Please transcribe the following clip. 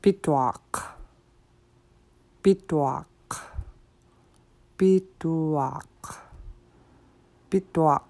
Pitwalk, Pitwalk, Pitwalk, Pitwalk.